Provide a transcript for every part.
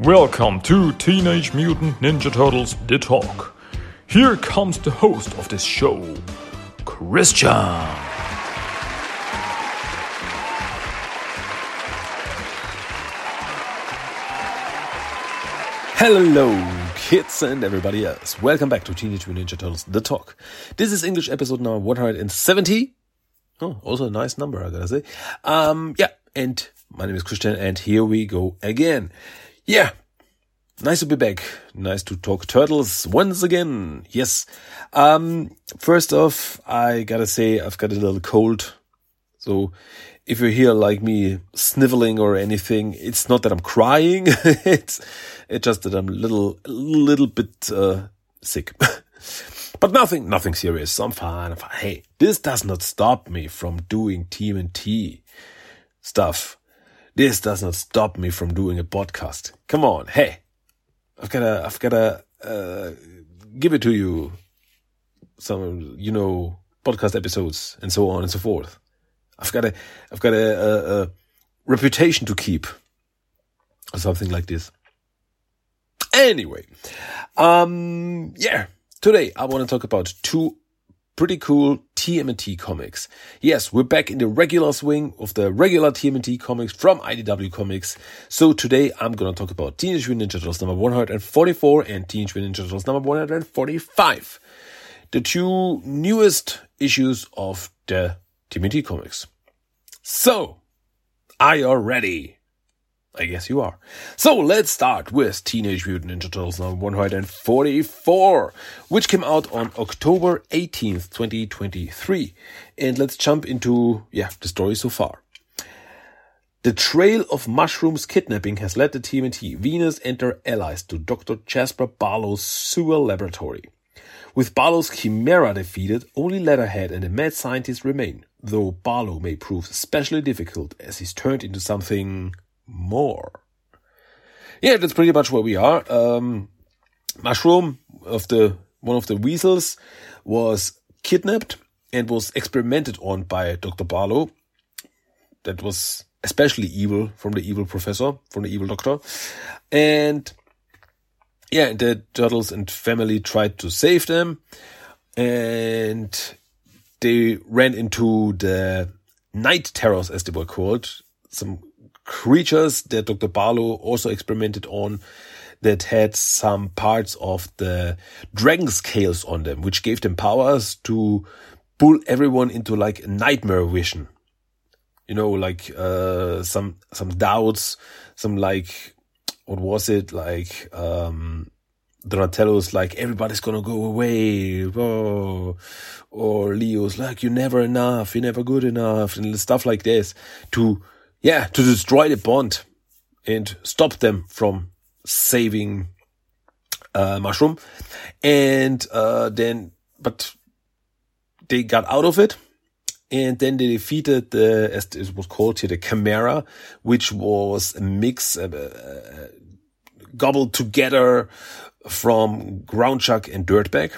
Welcome to Teenage Mutant Ninja Turtles The Talk. Here comes the host of this show, Christian. Hello, kids and everybody else. Welcome back to Teenage Mutant Ninja Turtles The Talk. This is English episode number 170. Oh, also a nice number, I gotta say. Um, yeah, and my name is Christian and here we go again. Yeah, nice to be back. Nice to talk turtles once again. Yes. Um, first off, I gotta say I've got a little cold. So if you hear like me sniveling or anything, it's not that I'm crying. it's, it's just that I'm a little, a little bit, uh, sick. but nothing, nothing serious. I'm fine. I'm fine. Hey, this does not stop me from doing TMNT stuff. This does not stop me from doing a podcast. Come on. Hey, I've gotta, I've gotta, uh, give it to you. Some, you know, podcast episodes and so on and so forth. I've got a, I've got a, a, a reputation to keep or something like this. Anyway, um, yeah, today I want to talk about two pretty cool TMNT comics. Yes, we're back in the regular swing of the regular TMNT comics from IDW Comics. So today I'm gonna talk about Teenage Mutant Ninja Turtles number 144 and Teenage Mutant Ninja Turtles number 145. The two newest issues of the TMNT comics. So, are you ready? I guess you are. So let's start with Teenage Mutant Ninja Turtles number 144, which came out on October 18th, 2023. And let's jump into, yeah, the story so far. The trail of Mushroom's kidnapping has led the TMNT Venus and their allies to Dr. Jasper Barlow's sewer laboratory. With Barlow's Chimera defeated, only Leatherhead and the mad scientist remain, though Barlow may prove especially difficult as he's turned into something more. Yeah, that's pretty much where we are. Um, Mushroom of the one of the weasels was kidnapped and was experimented on by Dr. Barlow. That was especially evil from the evil professor, from the evil doctor. And yeah, the turtles and family tried to save them. And they ran into the night terrors, as they were called. Some creatures that Dr. Barlow also experimented on that had some parts of the dragon scales on them, which gave them powers to pull everyone into like nightmare vision. You know, like uh, some some doubts, some like what was it like? Um, Donatello's like everybody's gonna go away, Whoa. or Leo's like you're never enough, you're never good enough, and stuff like this to yeah, to destroy the bond and stop them from saving uh, Mushroom. And uh, then, but they got out of it. And then they defeated the, as it was called here, the Chimera, which was a mix, uh, gobbled together from Groundchuck and Dirtbag.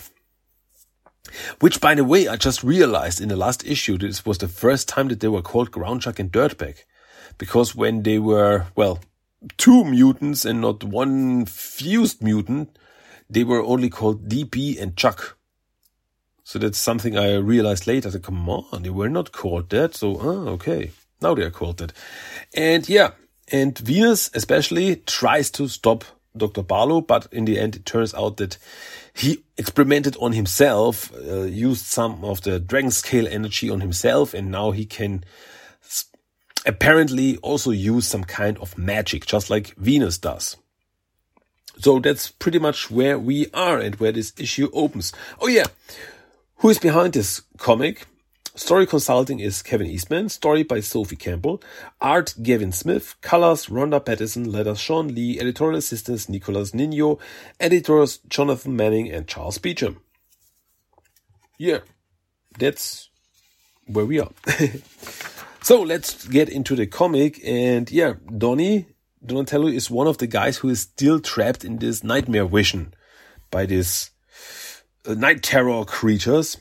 Which, by the way, I just realized in the last issue, this was the first time that they were called Groundchuck and Dirtbag because when they were, well, two mutants and not one fused mutant, they were only called DP and Chuck. So that's something I realized later. Said, Come on, they were not called that. So, oh, okay. Now they are called that. And yeah, and Venus especially tries to stop Dr. Barlow, but in the end, it turns out that he experimented on himself, uh, used some of the dragon scale energy on himself, and now he can apparently also use some kind of magic, just like Venus does. So that's pretty much where we are and where this issue opens. Oh yeah. Who is behind this comic? Story consulting is Kevin Eastman, story by Sophie Campbell, art Gavin Smith, colors Ronda Pattison, letters Shawn Lee, editorial assistants Nicolas Nino, editors Jonathan Manning and Charles Beecham. Yeah, that's where we are. So let's get into the comic. And yeah, Donnie, Donatello is one of the guys who is still trapped in this nightmare vision by these uh, night terror creatures.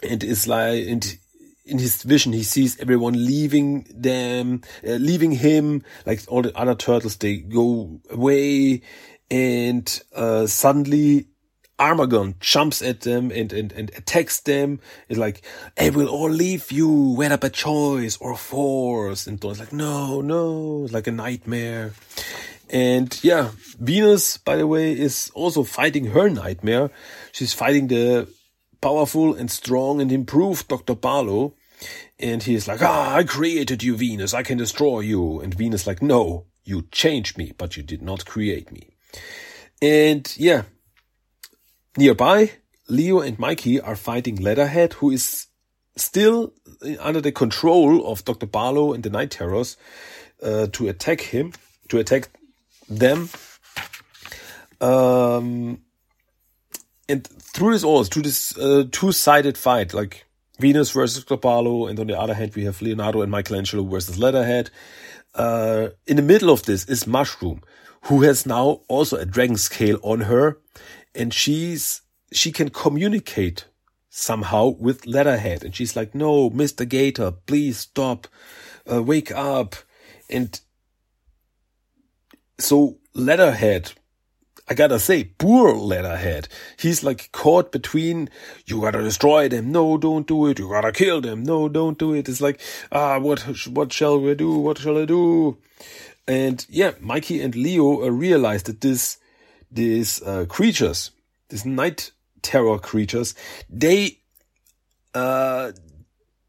And is like, and in his vision, he sees everyone leaving them, uh, leaving him, like all the other turtles, they go away and, uh, suddenly Armagon jumps at them and, and, and attacks them. It's like, I will all leave you, whether by choice or force. And Don's like, no, no, it's like a nightmare. And yeah, Venus, by the way, is also fighting her nightmare. She's fighting the powerful and strong and improved Dr. Barlow. And he's like, ah, I created you, Venus. I can destroy you. And Venus like, no, you changed me, but you did not create me. And yeah, Nearby, Leo and Mikey are fighting Leatherhead, who is still under the control of Dr. Barlow and the Night Terrors uh, to attack him, to attack them. Um, and through this all, through this uh, two-sided fight, like Venus versus Dr. Barlow, and on the other hand, we have Leonardo and Michelangelo versus Leatherhead. Uh, in the middle of this is Mushroom, who has now also a dragon scale on her and she's she can communicate somehow with Leatherhead, and she's like, "No, Mister Gator, please stop, uh, wake up," and so Leatherhead. I gotta say, poor Leatherhead. He's like caught between, you gotta destroy them. No, don't do it. You gotta kill them. No, don't do it. It's like, ah, what, what shall we do? What shall I do? And yeah, Mikey and Leo realized that this these uh, creatures, these night terror creatures, they uh,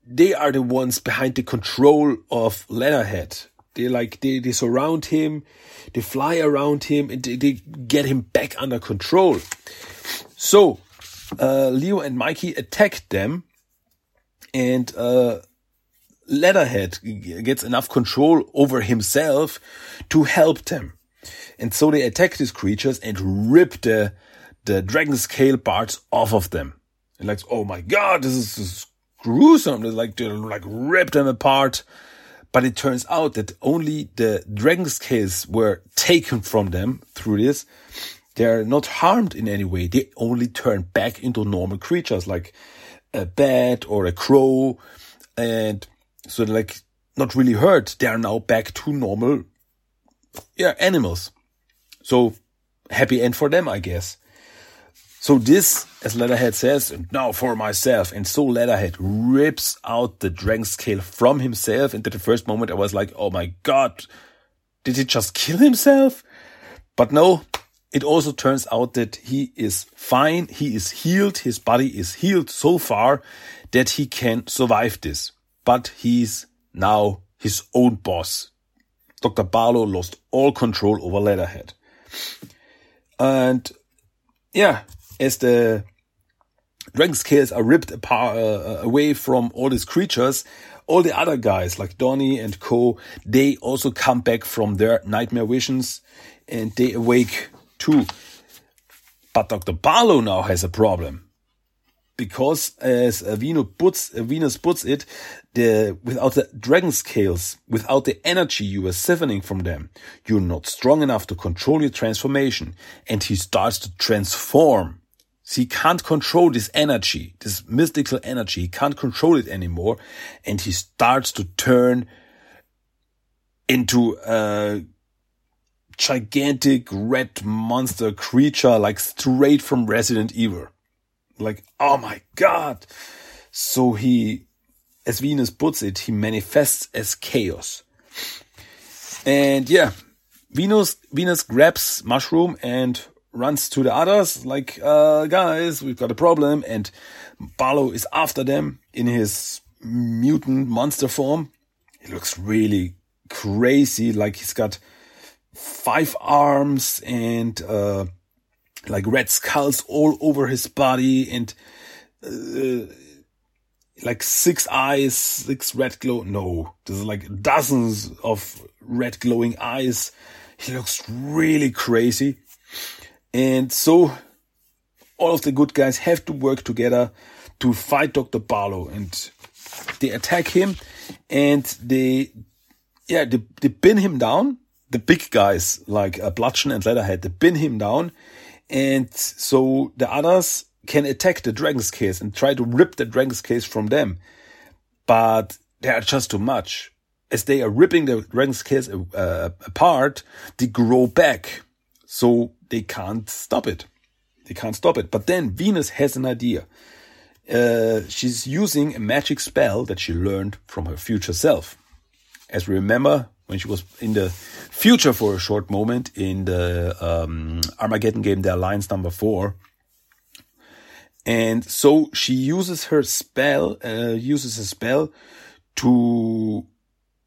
they are the ones behind the control of Leatherhead. They like they, they surround him, they fly around him, and they, they get him back under control. So uh, Leo and Mikey attack them, and uh, Leatherhead gets enough control over himself to help them. And so they attack these creatures and rip the, the dragon scale parts off of them. And like, oh my god, this is, this is gruesome. They like, they like rip them apart. But it turns out that only the dragon scales were taken from them through this. They're not harmed in any way. They only turn back into normal creatures like a bat or a crow. And so like not really hurt. They are now back to normal, yeah, animals. So happy end for them, I guess. So this, as Leatherhead says, and now for myself. And so Leatherhead rips out the dragon scale from himself. And at the first moment I was like, oh my god, did he just kill himself? But no, it also turns out that he is fine. He is healed. His body is healed so far that he can survive this. But he's now his own boss. Dr. Barlow lost all control over Leatherhead. And yeah, as the dragon scales are ripped apart uh, away from all these creatures, all the other guys like Donnie and Co, they also come back from their nightmare visions and they awake too. But Dr. Barlow now has a problem because as Venus puts, Venus puts it, the, without the dragon scales, without the energy you are siphoning from them, you're not strong enough to control your transformation. And he starts to transform. He can't control this energy, this mystical energy. He can't control it anymore. And he starts to turn into a gigantic red monster creature, like straight from Resident Evil like, oh my god. So he, as Venus puts it, he manifests as chaos. And yeah, Venus, Venus grabs Mushroom and runs to the others like, uh, guys, we've got a problem. And Barlow is after them in his mutant monster form. He looks really crazy. Like he's got five arms and, uh, like red skulls all over his body and uh, like six eyes, six red glow. No, there's like dozens of red glowing eyes. He looks really crazy. And so all of the good guys have to work together to fight Dr. Barlow and they attack him and they, yeah, they, they pin him down. The big guys like uh, Bludgeon and Leatherhead, they pin him down and so the others can attack the dragon's scales and try to rip the dragon's scales from them. but they are just too much. As they are ripping the dragon's scales uh, apart, they grow back. So they can't stop it. They can't stop it. But then Venus has an idea. Uh, she's using a magic spell that she learned from her future self. As we remember, when she was in the future for a short moment in the um, Armageddon game, the Alliance number four. And so she uses her spell, uh, uses a spell to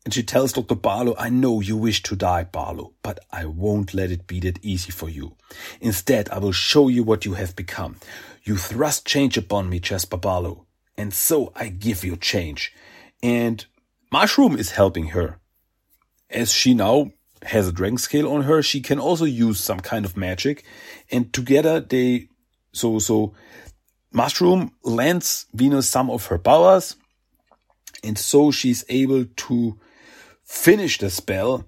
and she tells Dr. Barlow, I know you wish to die, Barlow, but I won't let it be that easy for you. Instead, I will show you what you have become. You thrust change upon me, Jasper Barlow, and so I give you change. And Mushroom is helping her. As she now has a dragon scale on her, she can also use some kind of magic. And together they, so, so, Mushroom lends Venus some of her powers. And so she's able to finish the spell.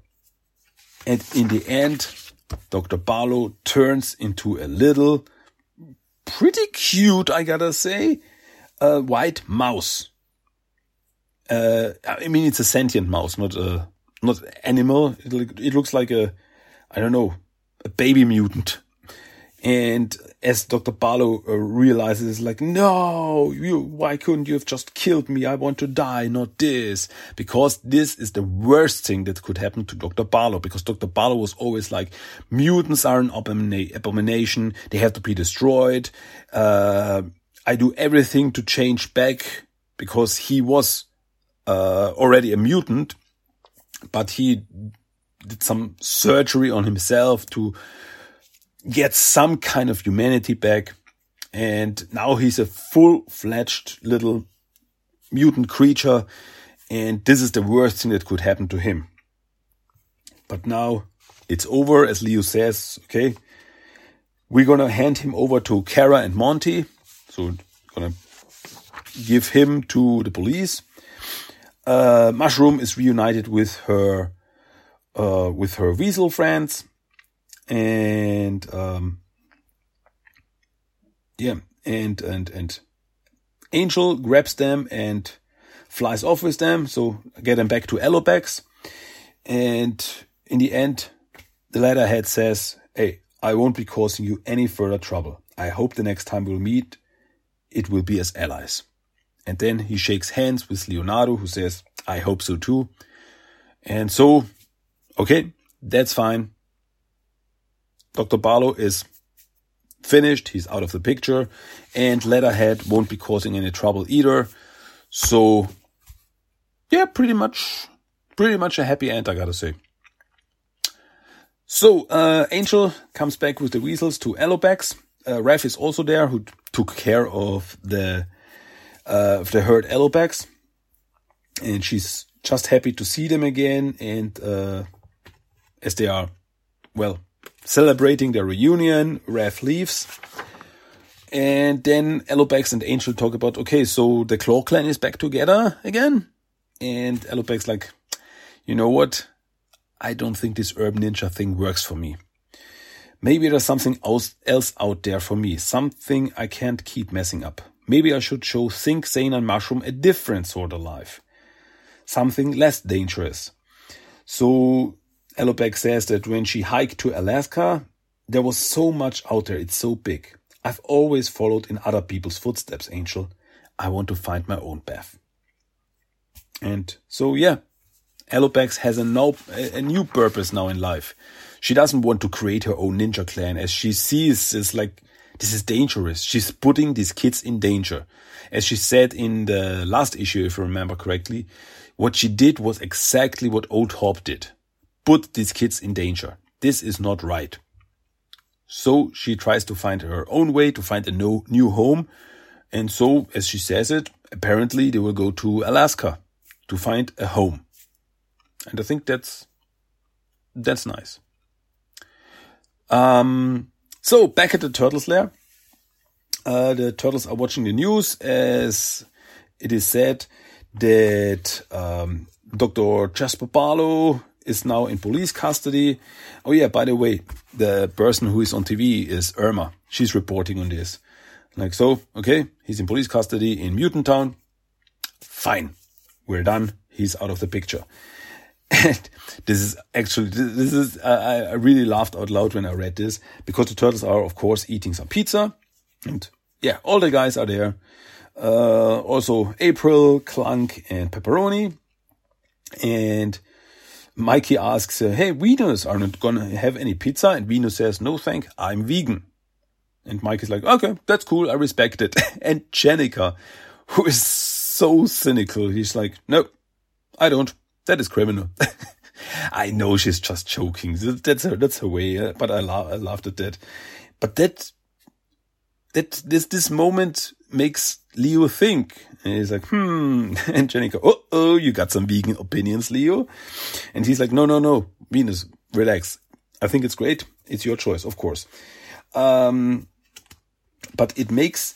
And in the end, Dr. Barlow turns into a little, pretty cute, I gotta say, a white mouse. Uh, I mean, it's a sentient mouse, not a, not animal. It, it looks like a, I don't know, a baby mutant. And as Dr. Barlow uh, realizes, like, no, you, why couldn't you have just killed me? I want to die, not this. Because this is the worst thing that could happen to Dr. Barlow. Because Dr. Barlow was always like, mutants are an abomina abomination. They have to be destroyed. Uh, I do everything to change back because he was, uh, already a mutant, but he did some surgery on himself to, get some kind of humanity back. And now he's a full fledged little mutant creature. And this is the worst thing that could happen to him. But now it's over, as Leo says, okay. We're gonna hand him over to Kara and Monty. So gonna give him to the police. Uh, Mushroom is reunited with her, uh, with her weasel friends and um, yeah, and and and Angel grabs them and flies off with them, so get them back to Alopex. And in the end, the Leatherhead says, "Hey, I won't be causing you any further trouble. I hope the next time we'll meet, it will be as allies." And then he shakes hands with Leonardo, who says, "I hope so too." And so, okay, that's fine. Dr. Barlow is finished. He's out of the picture and Leatherhead won't be causing any trouble either. So yeah, pretty much, pretty much a happy end, I gotta say. So, uh, Angel comes back with the weasels to Alopex. Uh, Rev is also there who took care of the, uh, of the herd Alopex. And she's just happy to see them again. And, uh, as they are, well, celebrating their reunion. Rev leaves. And then Alopex and Angel talk about, okay, so the Claw Clan is back together again. And Alopex like, you know what? I don't think this Urban Ninja thing works for me. Maybe there's something else out there for me. Something I can't keep messing up. Maybe I should show Think, Sane and Mushroom a different sort of life. Something less dangerous. So Alopex says that when she hiked to Alaska, there was so much out there. It's so big. I've always followed in other people's footsteps, Angel. I want to find my own path. And so, yeah, Alopex has a, no, a new purpose now in life. She doesn't want to create her own ninja clan as she sees this like, this is dangerous. She's putting these kids in danger. As she said in the last issue, if I remember correctly, what she did was exactly what Old Hob did put these kids in danger. This is not right. So she tries to find her own way to find a no, new home. And so, as she says it, apparently they will go to Alaska to find a home. And I think that's, that's nice. Um, so back at the turtles lair, uh, the turtles are watching the news as it is said that, um, Dr. Jasper Barlow is now in police custody. Oh yeah, by the way, the person who is on TV is Irma. She's reporting on this. Like, so, okay, he's in police custody in Mutant Town. Fine. we're done. He's out of the picture. And this is actually, this is, I, I really laughed out loud when I read this because the turtles are, of course, eating some pizza. And yeah, all the guys are there. Uh, also April, Clunk, and Pepperoni. And Mikey asks, uh, Hey, Venus, are not gonna have any pizza? And Venus says, No, thank, I'm vegan. And Mike is like, Okay, that's cool, I respect it. and Jennika, who is so cynical, he's like, No, I don't. That is criminal. I know she's just joking. That's her, that's her way, uh, but I, la- I laughed at that. But that, that, this, this moment makes Leo think. And he's like, hmm. And Jennika, oh, oh, you got some vegan opinions, Leo. And he's like, no, no, no. Venus, relax. I think it's great. It's your choice, of course. Um, but it makes,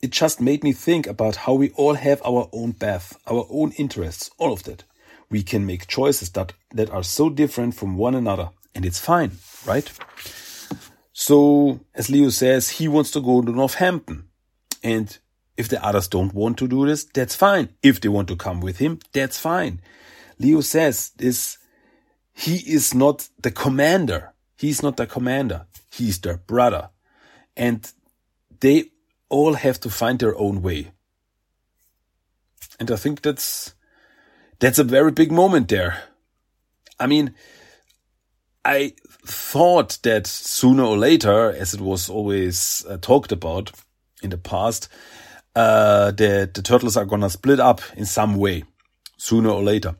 it just made me think about how we all have our own path, our own interests, all of that. We can make choices that, that are so different from one another. And it's fine, right? So, as Leo says, he wants to go to Northampton. And if the others don't want to do this, that's fine. If they want to come with him, that's fine. Leo says this, he is not the commander. He's not the commander. He's their brother. And they all have to find their own way. And I think that's, that's a very big moment there. I mean, I thought that sooner or later, as it was always uh, talked about in the past, uh, the, the turtles are gonna split up in some way, sooner or later.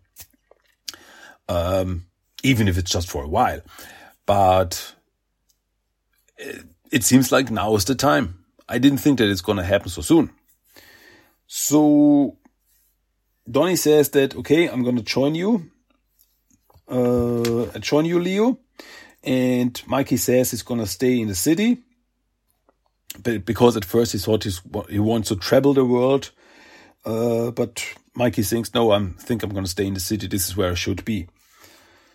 Um, even if it's just for a while. But it, it seems like now is the time. I didn't think that it's gonna happen so soon. So Donnie says that, okay, I'm gonna join you. Uh, join you, Leo. And Mikey says he's gonna stay in the city But because at first he thought he's, he wants to travel the world. Uh, but Mikey thinks, no, I think I'm going to stay in the city. This is where I should be.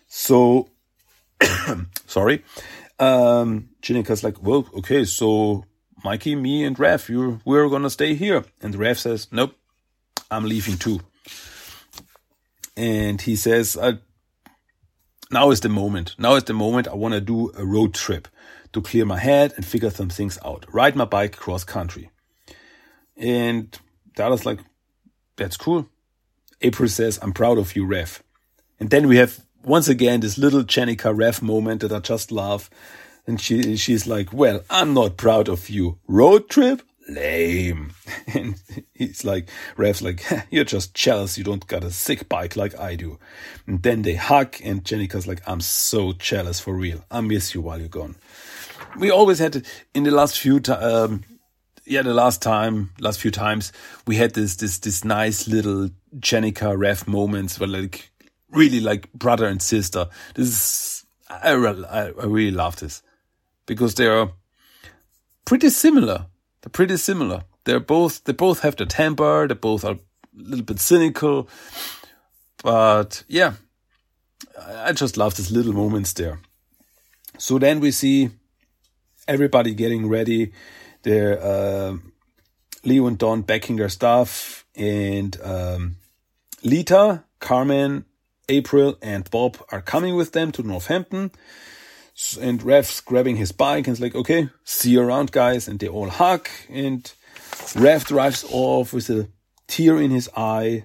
So, sorry. Um, Jennika's like, well, okay, so Mikey, me and Raph, you we're going to stay here. And Raph says, nope, I'm leaving too. And he says, uh, now is the moment. Now is the moment I want to do a road trip to clear my head and figure some things out. Ride my bike cross country. And other's like, that's cool. April says, I'm proud of you, Raph. And then we have once again this little Jennika Raph moment that I just love. And she she's like, Well, I'm not proud of you. Road trip? Lame. And he's like, Raph's like, You're just jealous you don't got a sick bike like I do. And then they hug and Jennika's like, I'm so jealous for real. I miss you while you're gone we always had in the last few um, yeah, the last time, last few times, we had this this this nice little Jennika Raph moments where like really like brother and sister. This is I I, I really love this because they are pretty similar. They're pretty similar. They're both they both have the temper. They both are a little bit cynical, but yeah, I just love these little moments there. So then we see everybody getting ready. They're uh, Leo and Don backing their stuff, and um, Lita, Carmen, April, and Bob are coming with them to Northampton. And Raph's grabbing his bike and is like, okay, see you around, guys. And they all hug. And Raph drives off with a tear in his eye.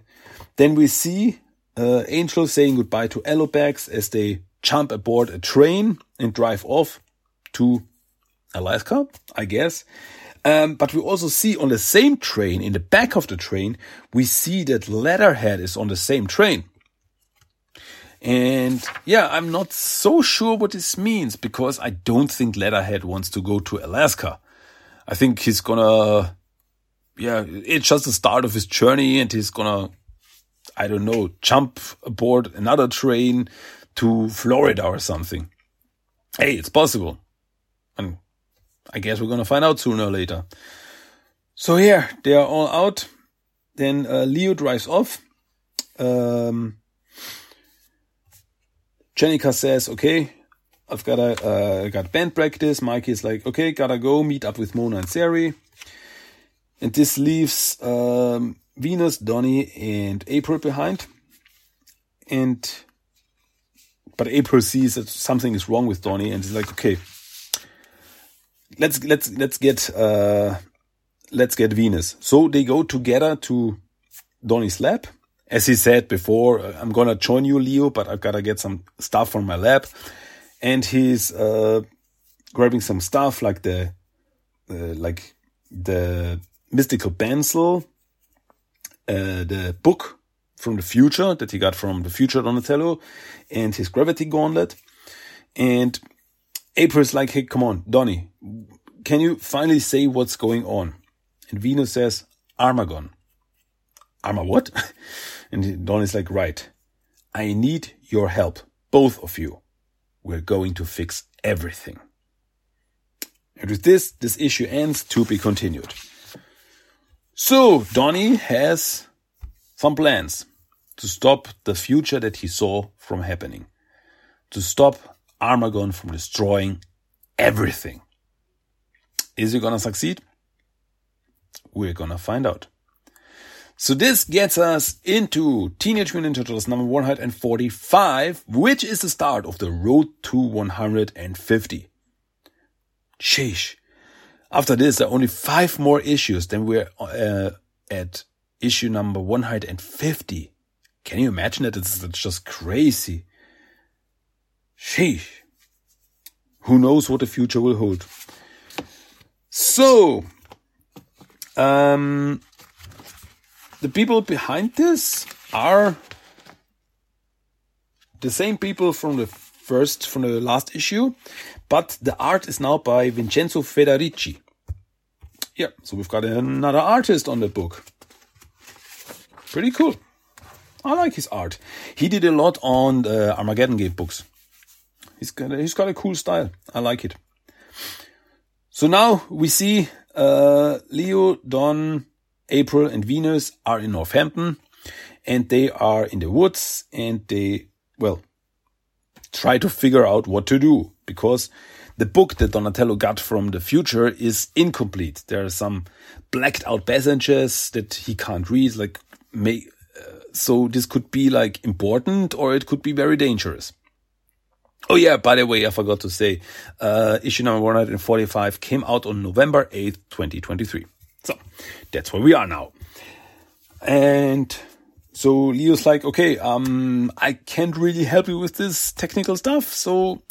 Then we see uh, Angel saying goodbye to Alopex as they jump aboard a train and drive off to Alaska, I guess. Um, but we also see on the same train, in the back of the train, we see that Leatherhead is on the same train. And yeah, I'm not so sure what this means because I don't think Leatherhead wants to go to Alaska. I think he's gonna, yeah, it's just the start of his journey and he's gonna, I don't know, jump aboard another train to Florida or something. Hey, it's possible. And I guess we're gonna find out sooner or later. So here they are all out. Then uh, Leo drives off. Um, Jennika says, "Okay, I've got a uh, got band practice." Mikey Mikey's like, "Okay, gotta go meet up with Mona and Sari." And this leaves um, Venus, Donny, and April behind. And but April sees that something is wrong with Donny and is like, okay, let's let's let's get uh let's get Venus. So they go together to Donny's lab. As he said before, I'm gonna join you, Leo, but I've gotta get some stuff from my lab. And he's uh grabbing some stuff like the uh, like the mystical pencil, uh, the book from the future that he got from the future Donatello, and his gravity gauntlet. And April's like, hey, come on, Donny, can you finally say what's going on? And Venus says, Armagon. Arma what? and Don is like, right. I need your help, both of you. We're going to fix everything. And with this, this issue ends to be continued. So, Donny has some plans to stop the future that he saw from happening, to stop Armagon from destroying everything. Is he gonna succeed? We're gonna find out. So this gets us into Teenage Mutant Ninja Turtles number 145, which is the start of the road to 150. Sheesh. After this, there are only five more issues. Then we're uh, at issue number 150. Can you imagine that? It's, it's just crazy. Sheesh. Who knows what the future will hold? So, um, the people behind this are the same people from the first, from the last issue, but the art is now by Vincenzo Federici. Yeah, so we've got another artist on the book. Pretty cool. I like his art. He did a lot on the Armageddon Game books. He's got a, he's got a cool style. I like it. So now we see uh, Leo, Don, April, and Venus are in Northampton, and they are in the woods, and they well try to figure out what to do because the book that Donatello got from the future is incomplete. There are some blacked out passages that he can't read, like may, uh, so this could be like important or it could be very dangerous. Oh yeah, by the way, I forgot to say, uh, issue number 145 came out on November 8th, 2023. So that's where we are now. And so Leo's like, okay, um, I can't really help you with this technical stuff. So,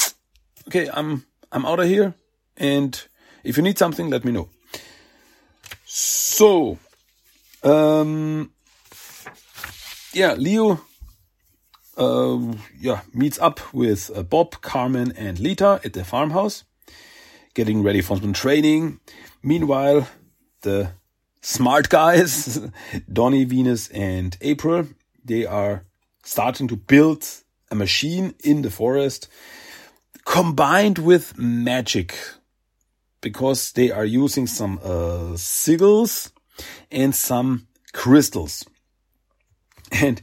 okay, I'm, I'm out of here. And if you need something, let me know. So, um, yeah, Leo, uh, yeah, meets up with uh, Bob, Carmen, and Lita at the farmhouse, getting ready for some training. Meanwhile, the smart guys, Donny, Venus, and April, they are starting to build a machine in the forest combined with magic because they are using some uh, sigils and some crystals. And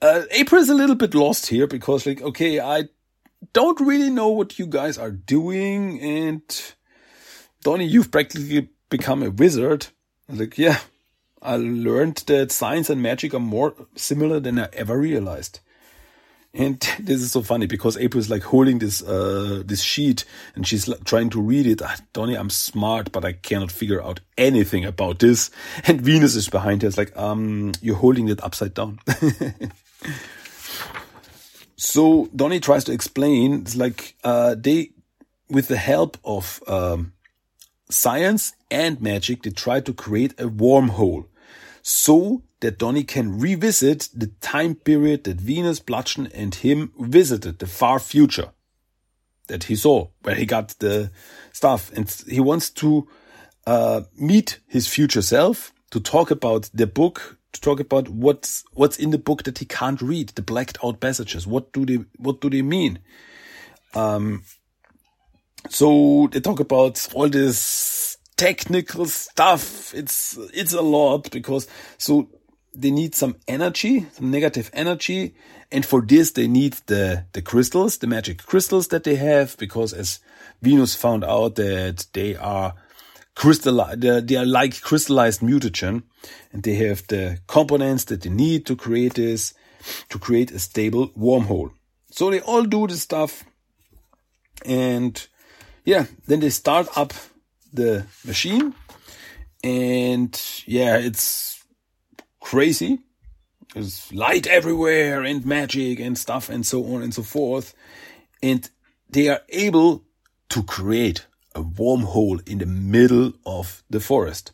uh, April is a little bit lost here because, like, okay, I don't really know what you guys are doing, and Donny, you've practically become a wizard. Like, yeah, I learned that science and magic are more similar than I ever realized. And this is so funny because April is like holding this uh this sheet and she's like trying to read it. Ah, Donny, I'm smart, but I cannot figure out anything about this. And Venus is behind her. It's like, um, you're holding it upside down. so Donny tries to explain. It's like uh they, with the help of um, science and magic, they try to create a wormhole so that Donny can revisit the time period that Venus, Bludgeon, and him visited, the far future that he saw, where he got the stuff. And he wants to uh, meet his future self to talk about the book, to talk about what's what's in the book that he can't read, the blacked out passages. What do they what do they mean? Um, so they talk about all this technical stuff. It's it's a lot because so they need some energy, some negative energy. And for this, they need the, the crystals, the magic crystals that they have, because as Venus found out that they are crystallize, they they are like crystallized mutagen and they have the components that they need to create this, to create a stable wormhole. So they all do this stuff and yeah, then they start up the machine and yeah, it's crazy. There's light everywhere and magic and stuff and so on and so forth. And they are able to create a wormhole in the middle of the forest.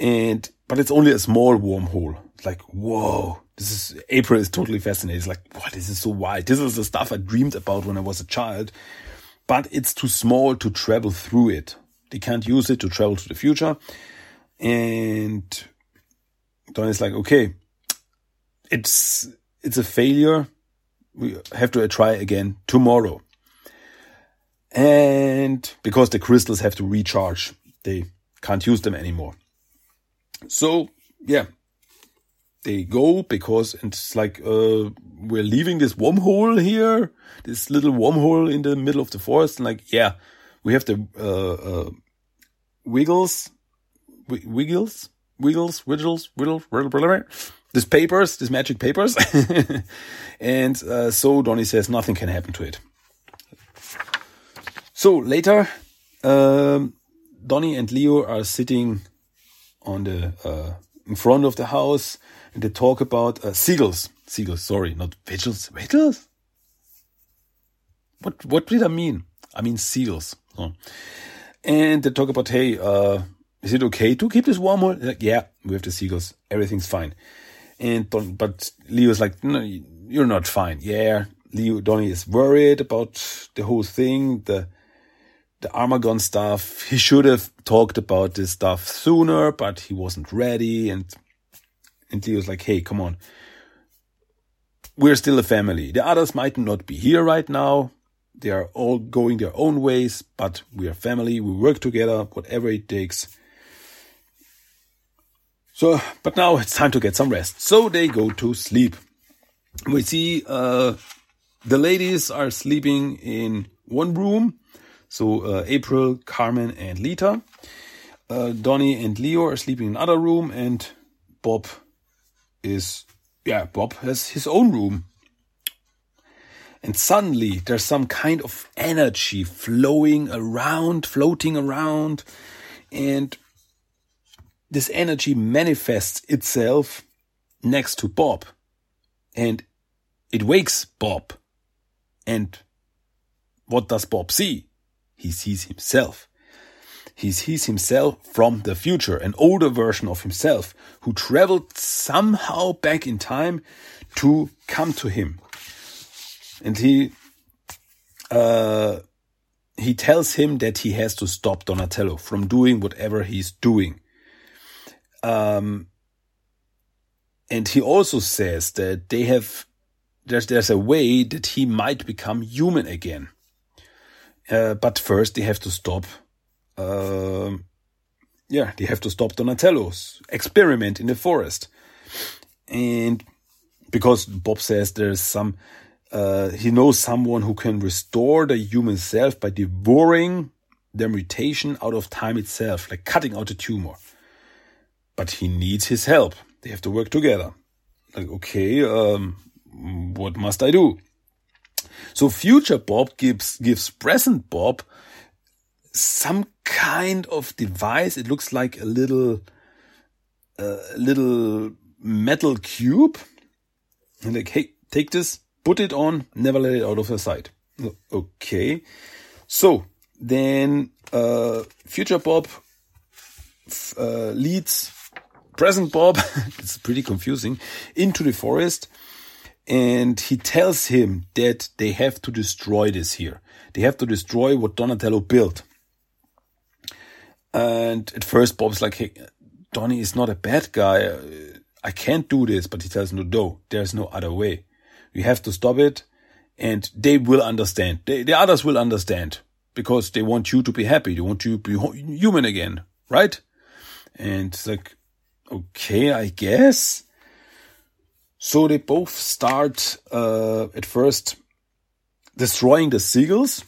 And, but it's only a small wormhole. It's like, whoa, this is, April is totally fascinated. It's like, what, this is so wide. This is the stuff I dreamed about when I was a child, but it's too small to travel through it. They can't use it to travel to the future. And Donnie's like, okay, it's, it's a failure. We have to try again tomorrow. And because the crystals have to recharge, they can't use them anymore. So, yeah, they go because it's like, uh, we're leaving this wormhole here, this little wormhole in the middle of the forest. And like, yeah, we have the, uh, uh, wiggles, wiggles, wiggles, wiggles, wiggles, wiggles, this papers, this magic papers. and, uh, so Donnie says nothing can happen to it. So later, um, Donnie and Leo are sitting on the uh, in front of the house, and they talk about uh, sigils. Sigils, sorry, not vigils. Vigils? What what did I mean? I mean sigils. And they talk about, hey, uh, is it okay to keep this wormhole? Like, yeah, we have the sigils. Everything's fine. And Don, but Leo's like, no, you're not fine. Yeah, Leo Donnie is worried about the whole thing. The the Armagon stuff. He should have talked about this stuff sooner, but he wasn't ready. And, and Leo's like, Hey, come on. We're still a family. The others might not be here right now. They are all going their own ways, but we are family. We work together, whatever it takes. So, but now it's time to get some rest. So they go to sleep. We see, uh, the ladies are sleeping in one room so uh, April, Carmen, and Lita. Uh, Donnie and Leo are sleeping in another room, and Bob is yeah, Bob has his own room. And suddenly there's some kind of energy flowing around, floating around, and this energy manifests itself next to Bob. And it wakes Bob. And what does Bob see? he sees himself. He sees himself from the future, an older version of himself who traveled somehow back in time to come to him. And he, uh, he tells him that he has to stop Donatello from doing whatever he's doing. Um, and he also says that they have, there's, there's a way that he might become human again. Uh, but first, they have to stop. Uh, yeah, they have to stop Donatello's experiment in the forest, and because Bob says there's some, uh, he knows someone who can restore the human self by devouring the mutation out of time itself, like cutting out the tumor. But he needs his help. They have to work together. Like, okay, um, what must I do? So future Bob gives, gives present Bob some kind of device. It looks like a little, uh, little metal cube. And like, hey, take this, put it on, never let it out of your sight. Okay. So then, uh, future Bob, uh, leads present Bob, it's pretty confusing, into the forest and he tells him that they have to destroy this here. They have to destroy what Donatello built. And at first, Bob's like, hey, Donnie is not a bad guy. I can't do this. But he tells no, no, there's no other way. We have to stop it. And they will understand. They, the others will understand because they want you to be happy. They want you to be human again, right? And it's like, okay, I guess. So they both start uh, at first destroying the sigils.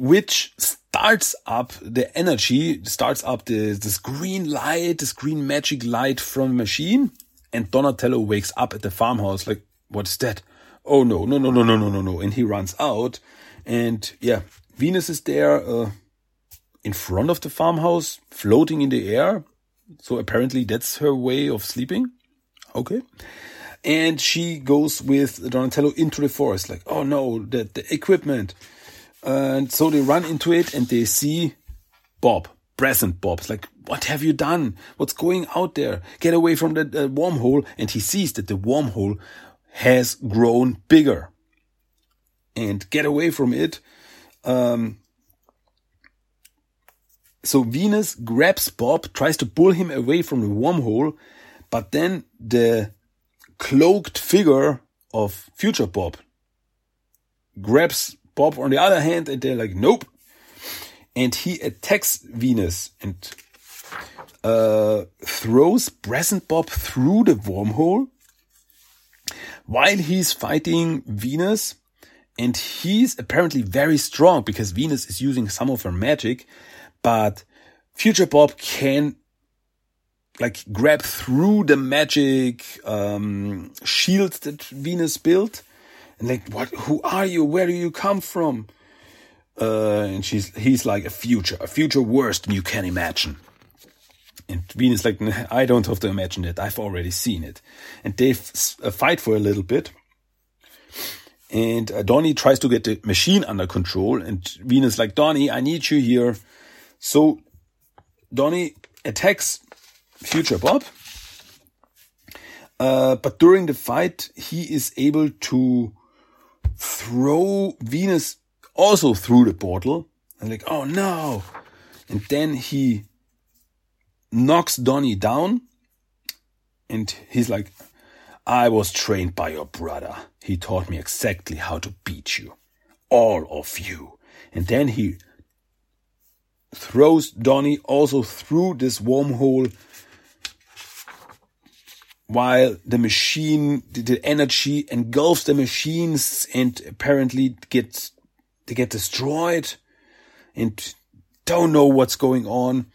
Which starts up the energy, starts up the, this green light, this green magic light from the machine. And Donatello wakes up at the farmhouse like, what's that? Oh no, no, no, no, no, no, no, no. And he runs out. And yeah, Venus is there, uh, in front of the farmhouse, floating in the air. So apparently that's her way of sleeping. Okay. And she goes with Donatello into the forest, like, oh no, the, the equipment. And so they run into it and they see Bob, present Bob. It's like, what have you done? What's going out there? Get away from the, the wormhole. And he sees that the wormhole has grown bigger. And get away from it. Um, so Venus grabs Bob, tries to pull him away from the wormhole, but then the cloaked figure of future Bob grabs Bob on the other hand and they're like, nope. And he attacks Venus and uh, throws present Bob through the wormhole while he's fighting Venus. And he's apparently very strong because Venus is using some of her magic but Future Bob can like grab through the magic um, shield that Venus built, like, what? Who are you? Where do you come from? Uh, and she's he's like a future, a future worse than you can imagine. And Venus like, I don't have to imagine it. I've already seen it. And they uh, fight for a little bit. And uh, Donnie tries to get the machine under control. And Venus like, Donnie, I need you here. So Donnie attacks Future Bob. Uh, but during the fight, he is able to throw Venus also through the portal. And like, oh no. And then he knocks Donnie down. And he's like, I was trained by your brother. He taught me exactly how to beat you. All of you. And then he throws Donnie also through this wormhole while the machine, the energy engulfs the machines and apparently gets, they get destroyed and don't know what's going on.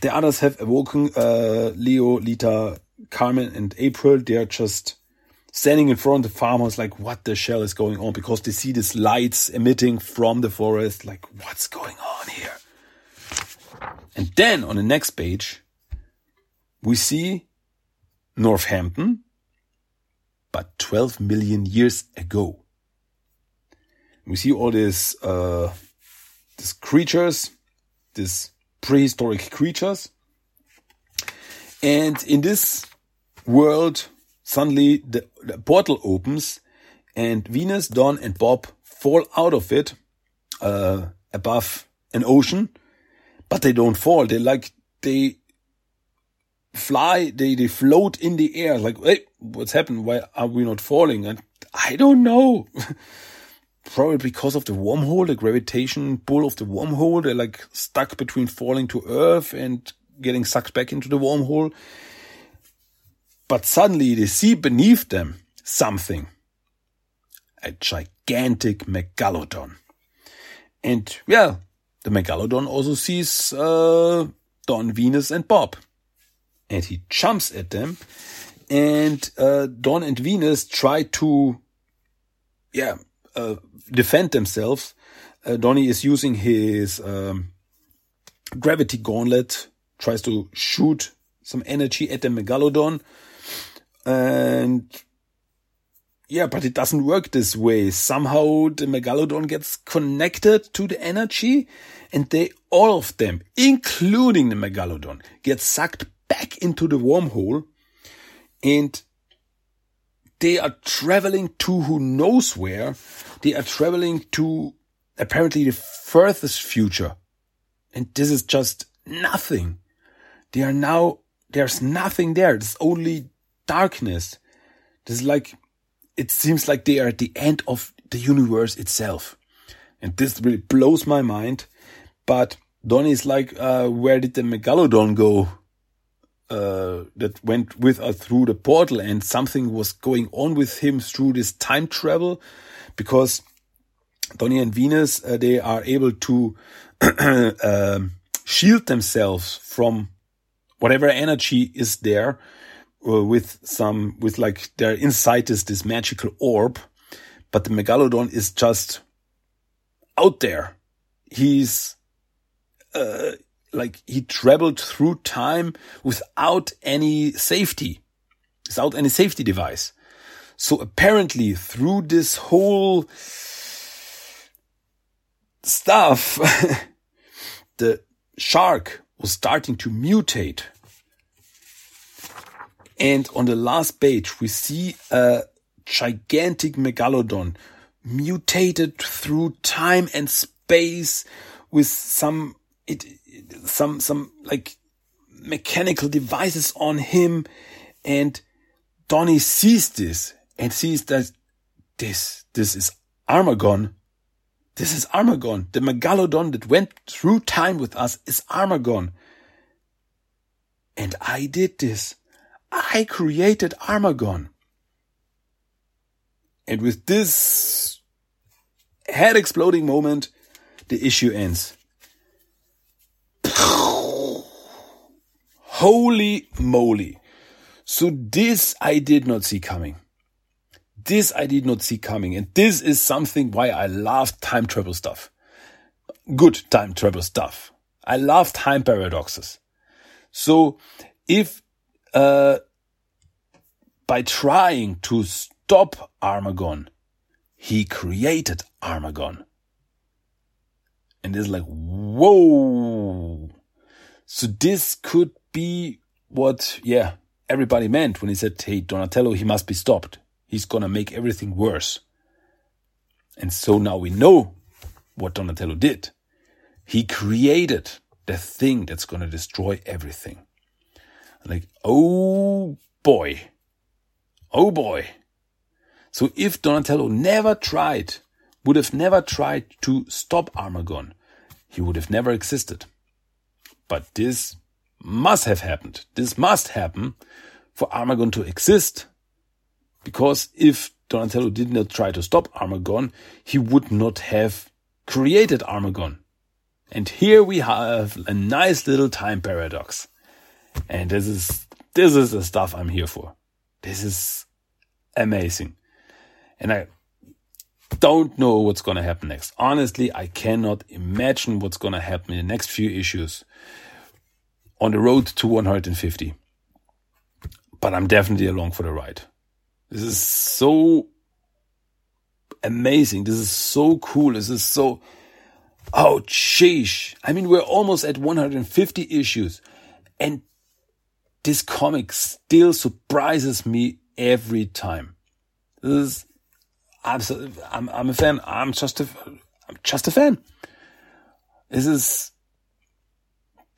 The others have awoken, uh, Leo, Lita, Carmen and April. They're just standing in front of the farmhouse like, what the shell is going on? Because they see these lights emitting from the forest. Like, what's going on here? And then on the next page, we see Northampton, but 12 million years ago. We see all these, uh, these creatures, these prehistoric creatures. And in this world, suddenly the, the portal opens and Venus, Don, and Bob fall out of it, uh, above an ocean but they don't fall. They like, they fly, they, they float in the air. Like, hey, what's happened? Why are we not falling? And I don't know. Probably because of the wormhole, the gravitation pull of the wormhole. They're like stuck between falling to earth and getting sucked back into the wormhole. But suddenly they see beneath them something. A gigantic megalodon. And yeah, the Megalodon also sees uh, Don, Venus, and Bob. And he jumps at them. And uh, Don and Venus try to, yeah, uh, defend themselves. Uh, Donnie is using his um, gravity gauntlet, tries to shoot some energy at the Megalodon. And yeah, but it doesn't work this way. Somehow the Megalodon gets connected to the energy and they, all of them, including the Megalodon, get sucked back into the wormhole and they are traveling to who knows where. They are traveling to apparently the furthest future. And this is just nothing. They are now, there's nothing there. There's only darkness. There's like it seems like they are at the end of the universe itself. And this really blows my mind. But Donnie is like, uh, where did the Megalodon go? Uh, that went with us through the portal and something was going on with him through this time travel because Donnie and Venus, uh, they are able to um, shield themselves from whatever energy is there uh, with some, with like their inside is this magical orb, but the Megalodon is just out there. He's, uh, like he traveled through time without any safety, without any safety device. So apparently through this whole stuff, the shark was starting to mutate. And on the last page, we see a gigantic megalodon mutated through time and space with some, it, some, some like mechanical devices on him. And Donnie sees this and sees that this, this is Armagon. This is Armagon. The Megalodon that went through time with us is Armagon. And I did this. I created Armagon. And with this head exploding moment, the issue ends. Holy moly. So this I did not see coming. This I did not see coming. And this is something why I love time travel stuff. Good time travel stuff. I love time paradoxes. So if, uh, by trying to stop Armagon, he created Armagon. And it's like, whoa. So this could be what, yeah, everybody meant when he said, hey, Donatello, he must be stopped. He's gonna make everything worse. And so now we know what Donatello did. He created the thing that's gonna destroy everything. Like, oh boy. Oh boy. So if Donatello never tried, would have never tried to stop Armagon, he would have never existed. But this must have happened. This must happen for Armagon to exist. Because if Donatello did not try to stop Armagon, he would not have created Armagon. And here we have a nice little time paradox. And this is, this is the stuff I'm here for. This is amazing. And I don't know what's going to happen next. Honestly, I cannot imagine what's going to happen in the next few issues on the road to 150. But I'm definitely along for the ride. This is so amazing. This is so cool. This is so, oh, sheesh. I mean, we're almost at 150 issues and this comic still surprises me every time. This is absolutely, I'm, I'm a fan. I'm just a, I'm just a fan. This is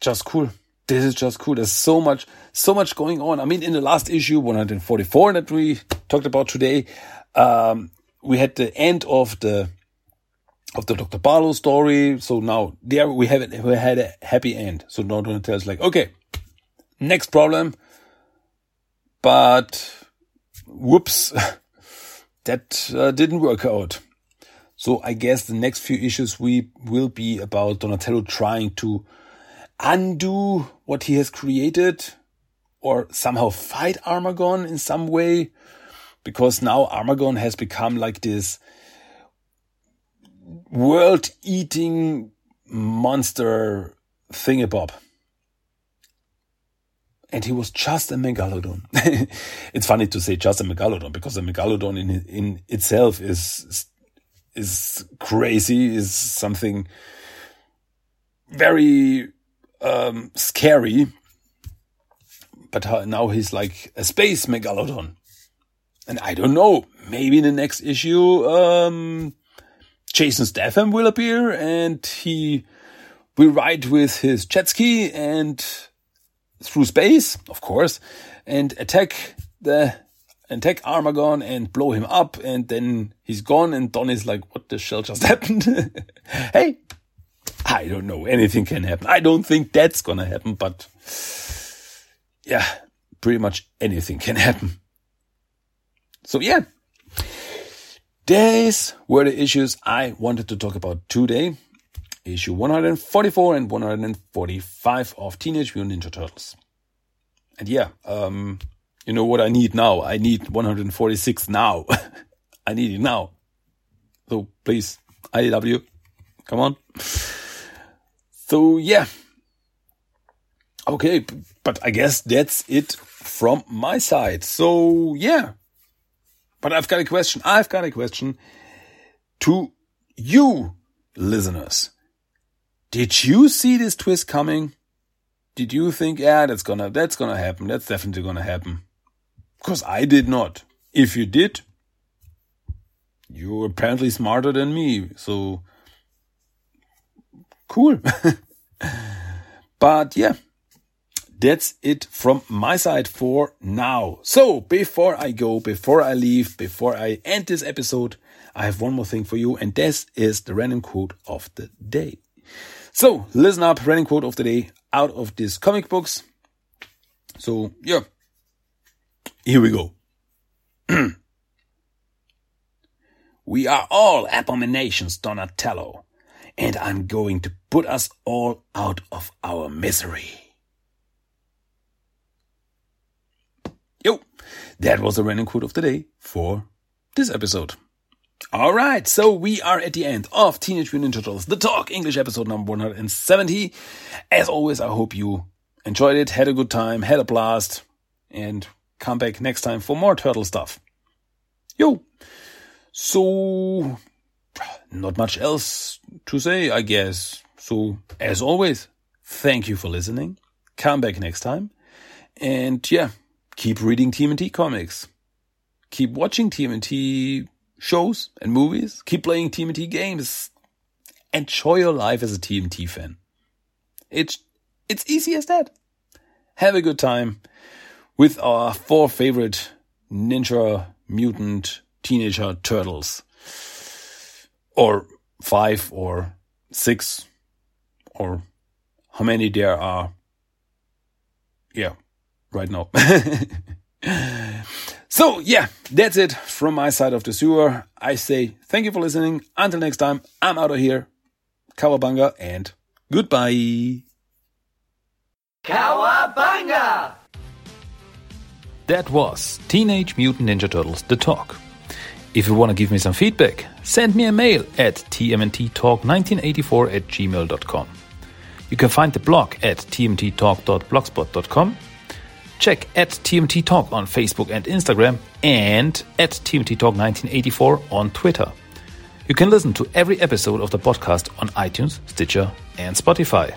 just cool. This is just cool. There's so much, so much going on. I mean, in the last issue, 144 that we talked about today, um, we had the end of the, of the Dr. Barlow story. So now there we have it, we had a happy end. So now Donatello's like, okay, next problem. But whoops. that uh, didn't work out. So I guess the next few issues we will be about Donatello trying to undo what he has created or somehow fight Armagon in some way because now Armagon has become like this world eating monster thingabob and he was just a megalodon. it's funny to say just a megalodon because a megalodon in in itself is is crazy, is something very um, scary. But now he's like a space megalodon, and I don't know. Maybe in the next issue, um, Jason Statham will appear, and he will ride with his jet ski and through space, of course, and attack the and attack Armagon and blow him up, and then he's gone, and Don is like, what the shell just happened? hey, I don't know. Anything can happen. I don't think that's gonna happen, but yeah, pretty much anything can happen. So yeah, These were the issues I wanted to talk about today. Issue 144 and 145 of Teenage Mutant Ninja Turtles. And yeah, um, you know what I need now? I need 146 now. I need it now. So please, IDW, come on. So yeah. Okay, but I guess that's it from my side. So yeah. But I've got a question. I've got a question to you listeners. Did you see this twist coming? Did you think, yeah, that's gonna, that's gonna happen. That's definitely gonna happen. Cause I did not. If you did, you're apparently smarter than me. So cool. but yeah, that's it from my side for now. So before I go, before I leave, before I end this episode, I have one more thing for you, and this is the random quote of the day. So listen up, random quote of the day out of these comic books. So yeah, here we go. we are all abominations, Donatello, and I'm going to put us all out of our misery. Yo, that was the random quote of the day for this episode. All right, so we are at the end of Teenage Mutant Ninja Turtles, the Talk English episode number 170. As always, I hope you enjoyed it, had a good time, had a blast, and come back next time for more turtle stuff. Yo, so not much else to say, I guess. So, as always, thank you for listening. Come back next time. And yeah, keep reading TMNT comics. Keep watching TMNT shows and movies. Keep playing TMNT games. Enjoy your life as a TMNT fan. It's, it's easy as that. Have a good time with our four favorite ninja mutant teenager turtles. Or five or six or how many there are. Yeah, right now. so yeah, that's it from my side of the sewer. I say thank you for listening. Until next time, I'm out of here. Cowabunga and goodbye. Cowabunga! That was Teenage Mutant Ninja Turtles The Talk. If you want to give me some feedback, send me a mail at tmnttalk1984 at gmail.com. You can find the blog at tmnttalk.blogspot.com. Check at TMNT Talk on Facebook and Instagram and at TMNT Talk 1984 on Twitter. You can listen to every episode of the podcast on iTunes, Stitcher, and Spotify.